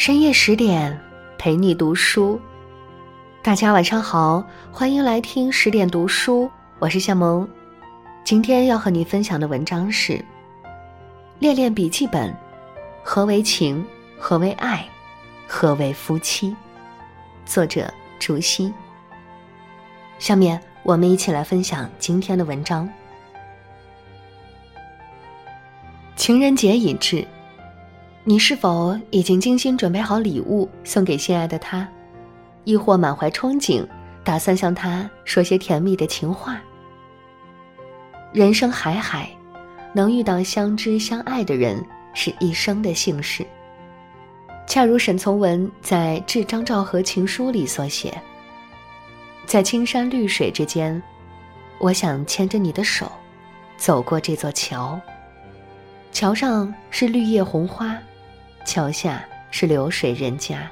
深夜十点，陪你读书。大家晚上好，欢迎来听十点读书，我是夏萌。今天要和你分享的文章是《恋恋笔记本》，何为情？何为爱？何为夫妻？作者：竹溪。下面我们一起来分享今天的文章。情人节已至。你是否已经精心准备好礼物送给心爱的他，亦或满怀憧憬，打算向他说些甜蜜的情话？人生海海，能遇到相知相爱的人是一生的幸事。恰如沈从文在致张兆和情书里所写：“在青山绿水之间，我想牵着你的手，走过这座桥。桥上是绿叶红花。”桥下是流水人家。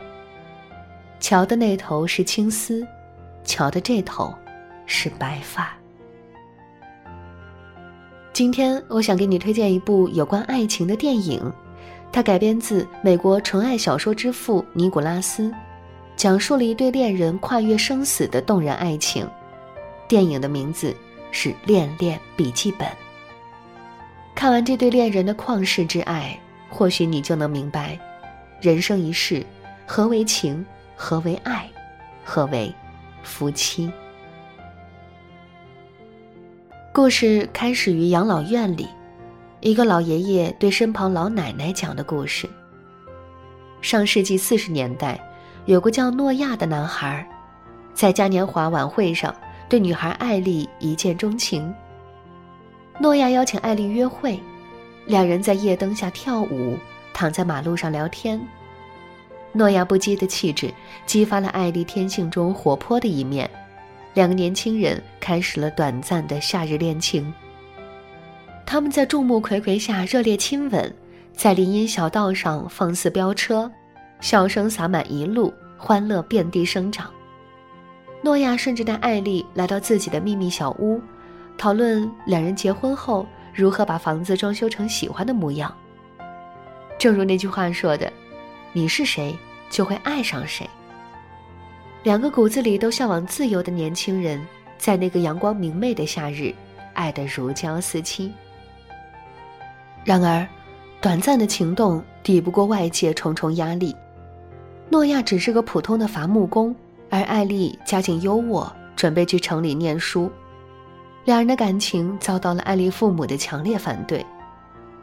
桥的那头是青丝，桥的这头是白发。今天我想给你推荐一部有关爱情的电影，它改编自美国纯爱小说之父尼古拉斯，讲述了一对恋人跨越生死的动人爱情。电影的名字是《恋恋笔记本》。看完这对恋人的旷世之爱。或许你就能明白，人生一世，何为情？何为爱？何为夫妻？故事开始于养老院里，一个老爷爷对身旁老奶奶讲的故事。上世纪四十年代，有个叫诺亚的男孩，在嘉年华晚会上对女孩艾丽一见钟情。诺亚邀请艾丽约会。两人在夜灯下跳舞，躺在马路上聊天。诺亚不羁的气质激发了艾丽天性中活泼的一面，两个年轻人开始了短暂的夏日恋情。他们在众目睽睽下热烈亲吻，在林荫小道上放肆飙车，笑声洒满一路，欢乐遍地生长。诺亚甚至带艾丽来到自己的秘密小屋，讨论两人结婚后。如何把房子装修成喜欢的模样？正如那句话说的：“你是谁，就会爱上谁。”两个骨子里都向往自由的年轻人，在那个阳光明媚的夏日，爱得如胶似漆。然而，短暂的情动抵不过外界重重压力。诺亚只是个普通的伐木工，而艾丽家境优渥，准备去城里念书。两人的感情遭到了艾丽父母的强烈反对。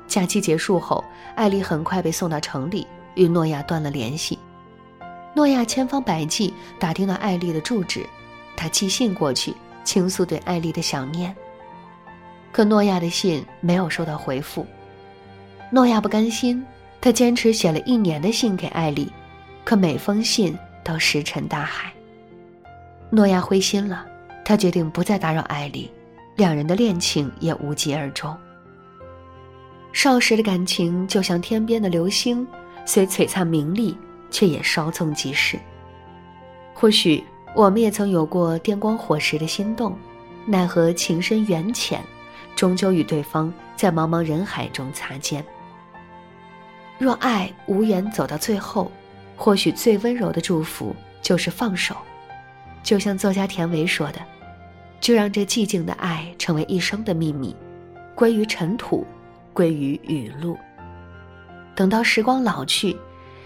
假期结束后，艾丽很快被送到城里，与诺亚断了联系。诺亚千方百计打听到艾丽的住址，他寄信过去，倾诉对艾丽的想念。可诺亚的信没有收到回复。诺亚不甘心，他坚持写了一年的信给艾丽，可每封信都石沉大海。诺亚灰心了，他决定不再打扰艾丽。两人的恋情也无疾而终。少时的感情就像天边的流星，虽璀璨明丽，却也稍纵即逝。或许我们也曾有过电光火石的心动，奈何情深缘浅，终究与对方在茫茫人海中擦肩。若爱无缘走到最后，或许最温柔的祝福就是放手。就像作家田维说的。就让这寂静的爱成为一生的秘密，归于尘土，归于雨露。等到时光老去，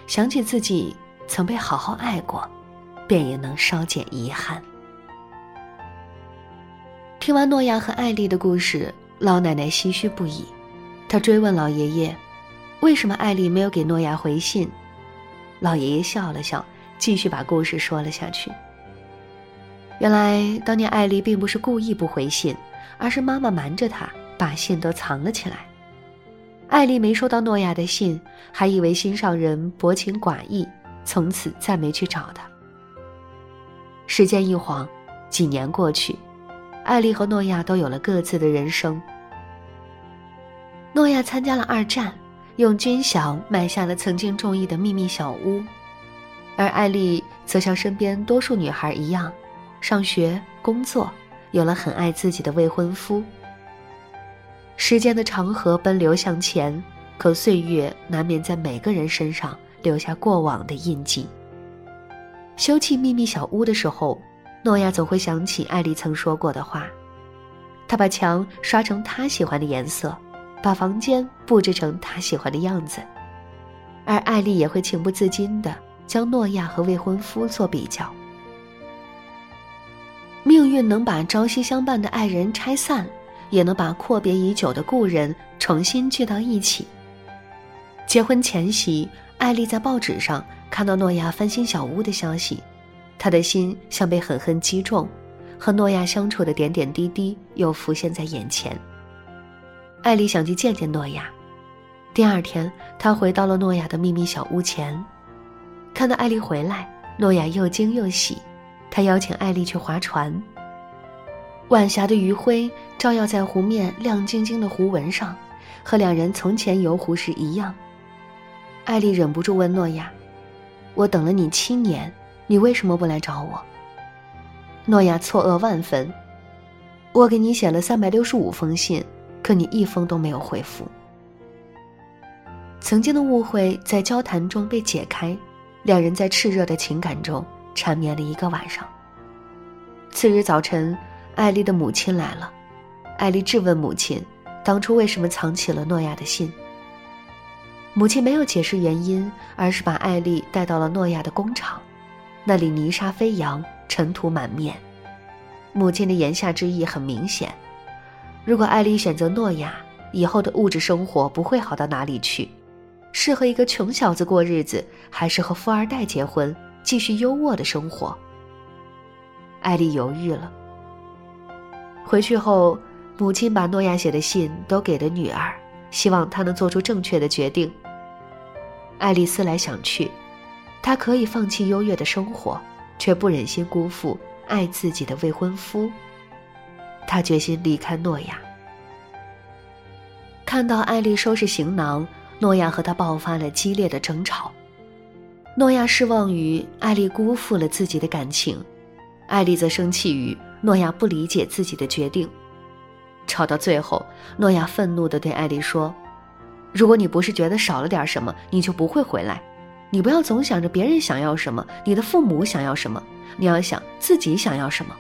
想起自己曾被好好爱过，便也能稍减遗憾。听完诺亚和艾丽的故事，老奶奶唏嘘不已。她追问老爷爷：“为什么艾丽没有给诺亚回信？”老爷爷笑了笑，继续把故事说了下去。原来当年艾丽并不是故意不回信，而是妈妈瞒着她把信都藏了起来。艾丽没收到诺亚的信，还以为心上人薄情寡义，从此再没去找他。时间一晃，几年过去，艾丽和诺亚都有了各自的人生。诺亚参加了二战，用军饷买下了曾经中意的秘密小屋，而艾丽则像身边多数女孩一样。上学、工作，有了很爱自己的未婚夫。时间的长河奔流向前，可岁月难免在每个人身上留下过往的印记。修葺秘密小屋的时候，诺亚总会想起艾丽曾说过的话。他把墙刷成他喜欢的颜色，把房间布置成他喜欢的样子，而艾丽也会情不自禁地将诺亚和未婚夫做比较。命运能把朝夕相伴的爱人拆散，也能把阔别已久的故人重新聚到一起。结婚前夕，艾丽在报纸上看到诺亚翻新小屋的消息，她的心像被狠狠击中。和诺亚相处的点点滴滴又浮现在眼前。艾丽想去见见诺亚。第二天，他回到了诺亚的秘密小屋前，看到艾丽回来，诺亚又惊又喜。他邀请艾丽去划船。晚霞的余晖照耀在湖面亮晶晶的湖纹上，和两人从前游湖时一样。艾丽忍不住问诺亚：“我等了你七年，你为什么不来找我？”诺亚错愕万分，我给你写了三百六十五封信，可你一封都没有回复。曾经的误会在交谈中被解开，两人在炽热的情感中缠绵了一个晚上。次日早晨，艾丽的母亲来了，艾丽质问母亲，当初为什么藏起了诺亚的信。母亲没有解释原因，而是把艾丽带到了诺亚的工厂，那里泥沙飞扬。尘土满面，母亲的言下之意很明显：如果艾丽选择诺亚，以后的物质生活不会好到哪里去。是和一个穷小子过日子，还是和富二代结婚，继续优渥的生活？艾丽犹豫了。回去后，母亲把诺亚写的信都给了女儿，希望她能做出正确的决定。艾丽思来想去，她可以放弃优越的生活。却不忍心辜负爱自己的未婚夫，他决心离开诺亚。看到艾丽收拾行囊，诺亚和他爆发了激烈的争吵。诺亚失望于艾丽辜负了自己的感情，艾丽则生气于诺亚不理解自己的决定。吵到最后，诺亚愤怒地对艾丽说：“如果你不是觉得少了点什么，你就不会回来。”你不要总想着别人想要什么，你的父母想要什么，你要想自己想要什么。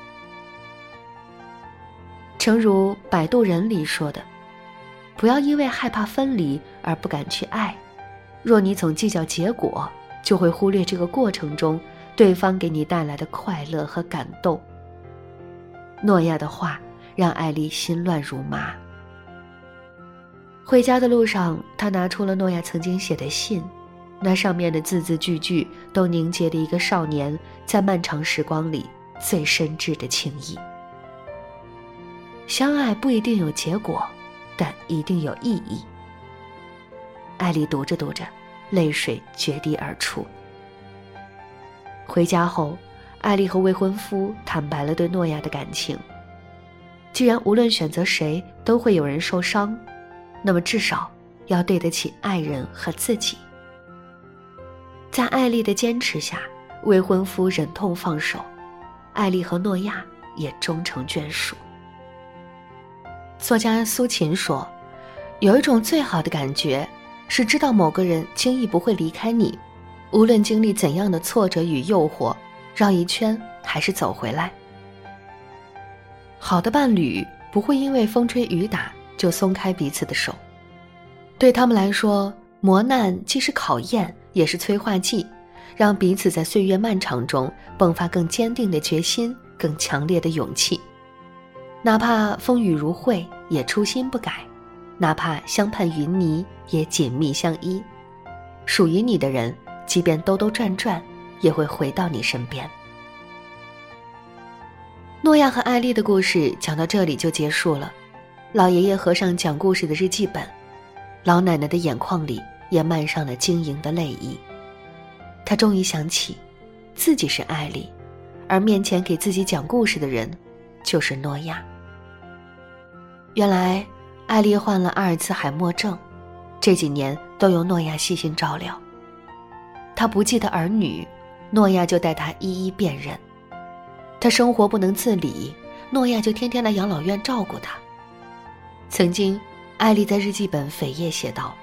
诚如《摆渡人》里说的：“不要因为害怕分离而不敢去爱。若你总计较结果，就会忽略这个过程中对方给你带来的快乐和感动。”诺亚的话让艾丽心乱如麻。回家的路上，他拿出了诺亚曾经写的信。那上面的字字句句都凝结了一个少年在漫长时光里最深挚的情谊。相爱不一定有结果，但一定有意义。艾丽读着读着，泪水决堤而出。回家后，艾丽和未婚夫坦白了对诺亚的感情。既然无论选择谁都会有人受伤，那么至少要对得起爱人和自己。在艾丽的坚持下，未婚夫忍痛放手，艾丽和诺亚也终成眷属。作家苏秦说：“有一种最好的感觉，是知道某个人轻易不会离开你，无论经历怎样的挫折与诱惑，绕一圈还是走回来。好的伴侣不会因为风吹雨打就松开彼此的手，对他们来说，磨难既是考验。”也是催化剂，让彼此在岁月漫长中迸发更坚定的决心、更强烈的勇气。哪怕风雨如晦，也初心不改；哪怕相盼云霓，也紧密相依。属于你的人，即便兜兜转转，也会回到你身边。诺亚和艾丽的故事讲到这里就结束了。老爷爷合上讲故事的日记本，老奶奶的眼眶里。也漫上了晶莹的泪意。他终于想起，自己是艾丽，而面前给自己讲故事的人，就是诺亚。原来，艾丽患了阿尔茨海默症，这几年都由诺亚细心照料。他不记得儿女，诺亚就带他一一辨认。他生活不能自理，诺亚就天天来养老院照顾他。曾经，艾丽在日记本扉页写道。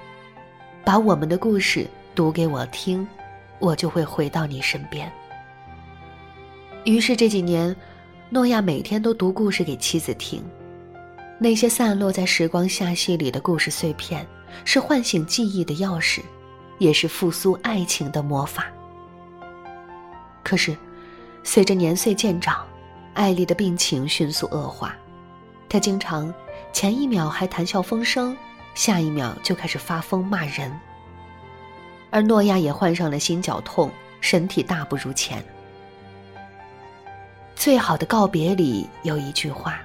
把我们的故事读给我听，我就会回到你身边。于是这几年，诺亚每天都读故事给妻子听。那些散落在时光罅隙里的故事碎片，是唤醒记忆的钥匙，也是复苏爱情的魔法。可是，随着年岁渐长，艾丽的病情迅速恶化，她经常前一秒还谈笑风生，下一秒就开始发疯骂人。而诺亚也患上了心绞痛，身体大不如前。最好的告别里有一句话。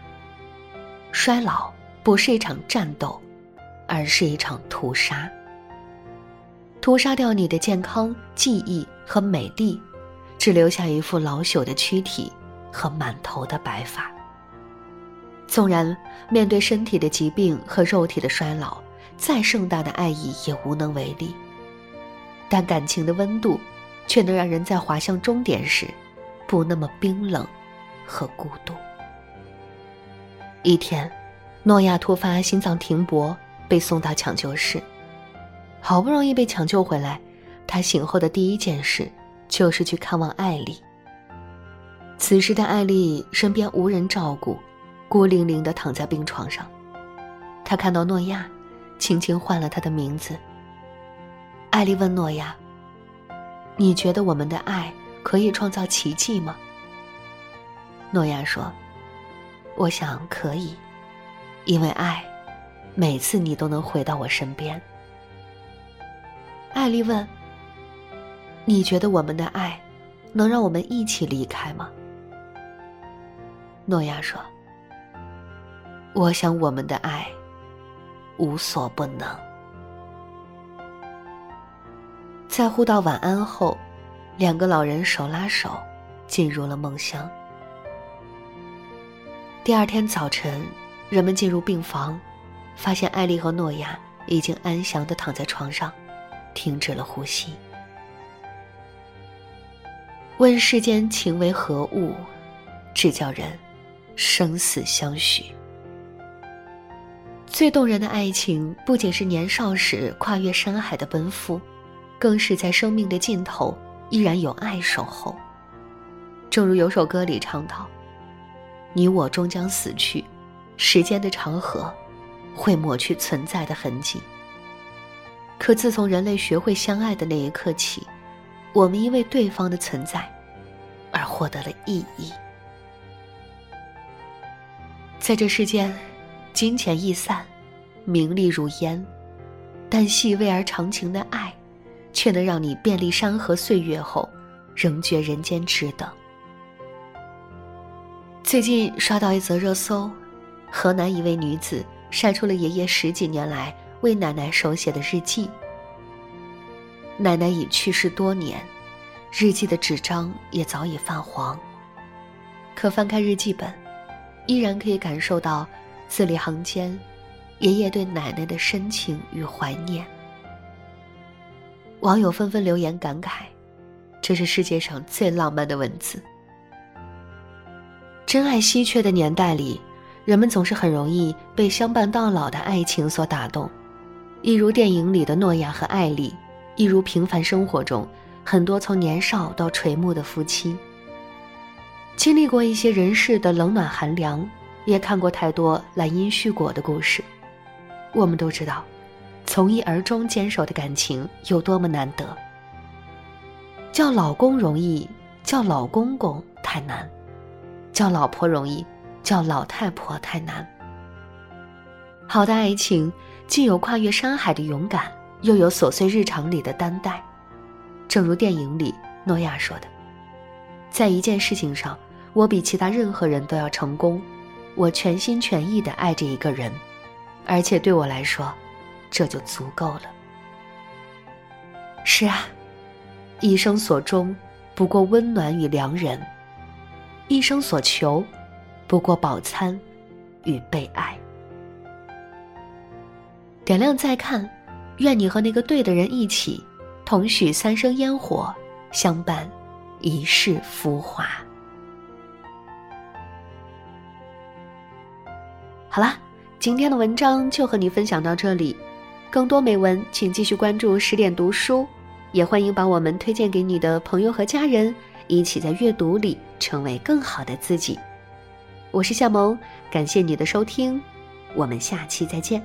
衰老不是一场战斗，而是一场屠杀。屠杀掉你的健康、记忆和美丽，只留下一副老朽的躯体和满头的白发。纵然面对身体的疾病和肉体的衰老，再盛大的爱意也无能为力。但感情的温度，却能让人在滑向终点时，不那么冰冷和孤独。一天，诺亚突发心脏停搏，被送到抢救室。好不容易被抢救回来，他醒后的第一件事就是去看望艾丽。此时的艾丽身边无人照顾，孤零零地躺在病床上。他看到诺亚，轻轻唤了他的名字。艾丽问诺亚：“你觉得我们的爱可以创造奇迹吗？”诺亚说。我想可以，因为爱，每次你都能回到我身边。艾丽问：“你觉得我们的爱，能让我们一起离开吗？”诺亚说：“我想我们的爱，无所不能。”在互道晚安后，两个老人手拉手，进入了梦乡。第二天早晨，人们进入病房，发现艾丽和诺亚已经安详的躺在床上，停止了呼吸。问世间情为何物，只叫人生死相许。最动人的爱情，不仅是年少时跨越山海的奔赴，更是在生命的尽头依然有爱守候。正如有首歌里唱到。你我终将死去，时间的长河会抹去存在的痕迹。可自从人类学会相爱的那一刻起，我们因为对方的存在而获得了意义。在这世间，金钱易散，名利如烟，但细微而长情的爱，却能让你遍历山河岁月后，仍觉人间值得。最近刷到一则热搜，河南一位女子晒出了爷爷十几年来为奶奶手写的日记。奶奶已去世多年，日记的纸张也早已泛黄。可翻开日记本，依然可以感受到字里行间爷爷对奶奶的深情与怀念。网友纷纷留言感慨：“这是世界上最浪漫的文字。”真爱稀缺的年代里，人们总是很容易被相伴到老的爱情所打动，一如电影里的诺亚和艾丽，一如平凡生活中很多从年少到垂暮的夫妻。经历过一些人世的冷暖寒凉，也看过太多兰因絮果的故事，我们都知道，从一而终坚守的感情有多么难得。叫老公容易，叫老公公太难。叫老婆容易，叫老太婆太难。好的爱情既有跨越山海的勇敢，又有琐碎日常里的担待。正如电影里诺亚说的：“在一件事情上，我比其他任何人都要成功。我全心全意的爱着一个人，而且对我来说，这就足够了。”是啊，一生所终，不过温暖与良人。一生所求，不过饱餐与被爱。点亮再看，愿你和那个对的人一起，同许三生烟火，相伴一世浮华。好啦，今天的文章就和你分享到这里，更多美文请继续关注十点读书。也欢迎把我们推荐给你的朋友和家人，一起在阅读里成为更好的自己。我是夏萌，感谢你的收听，我们下期再见。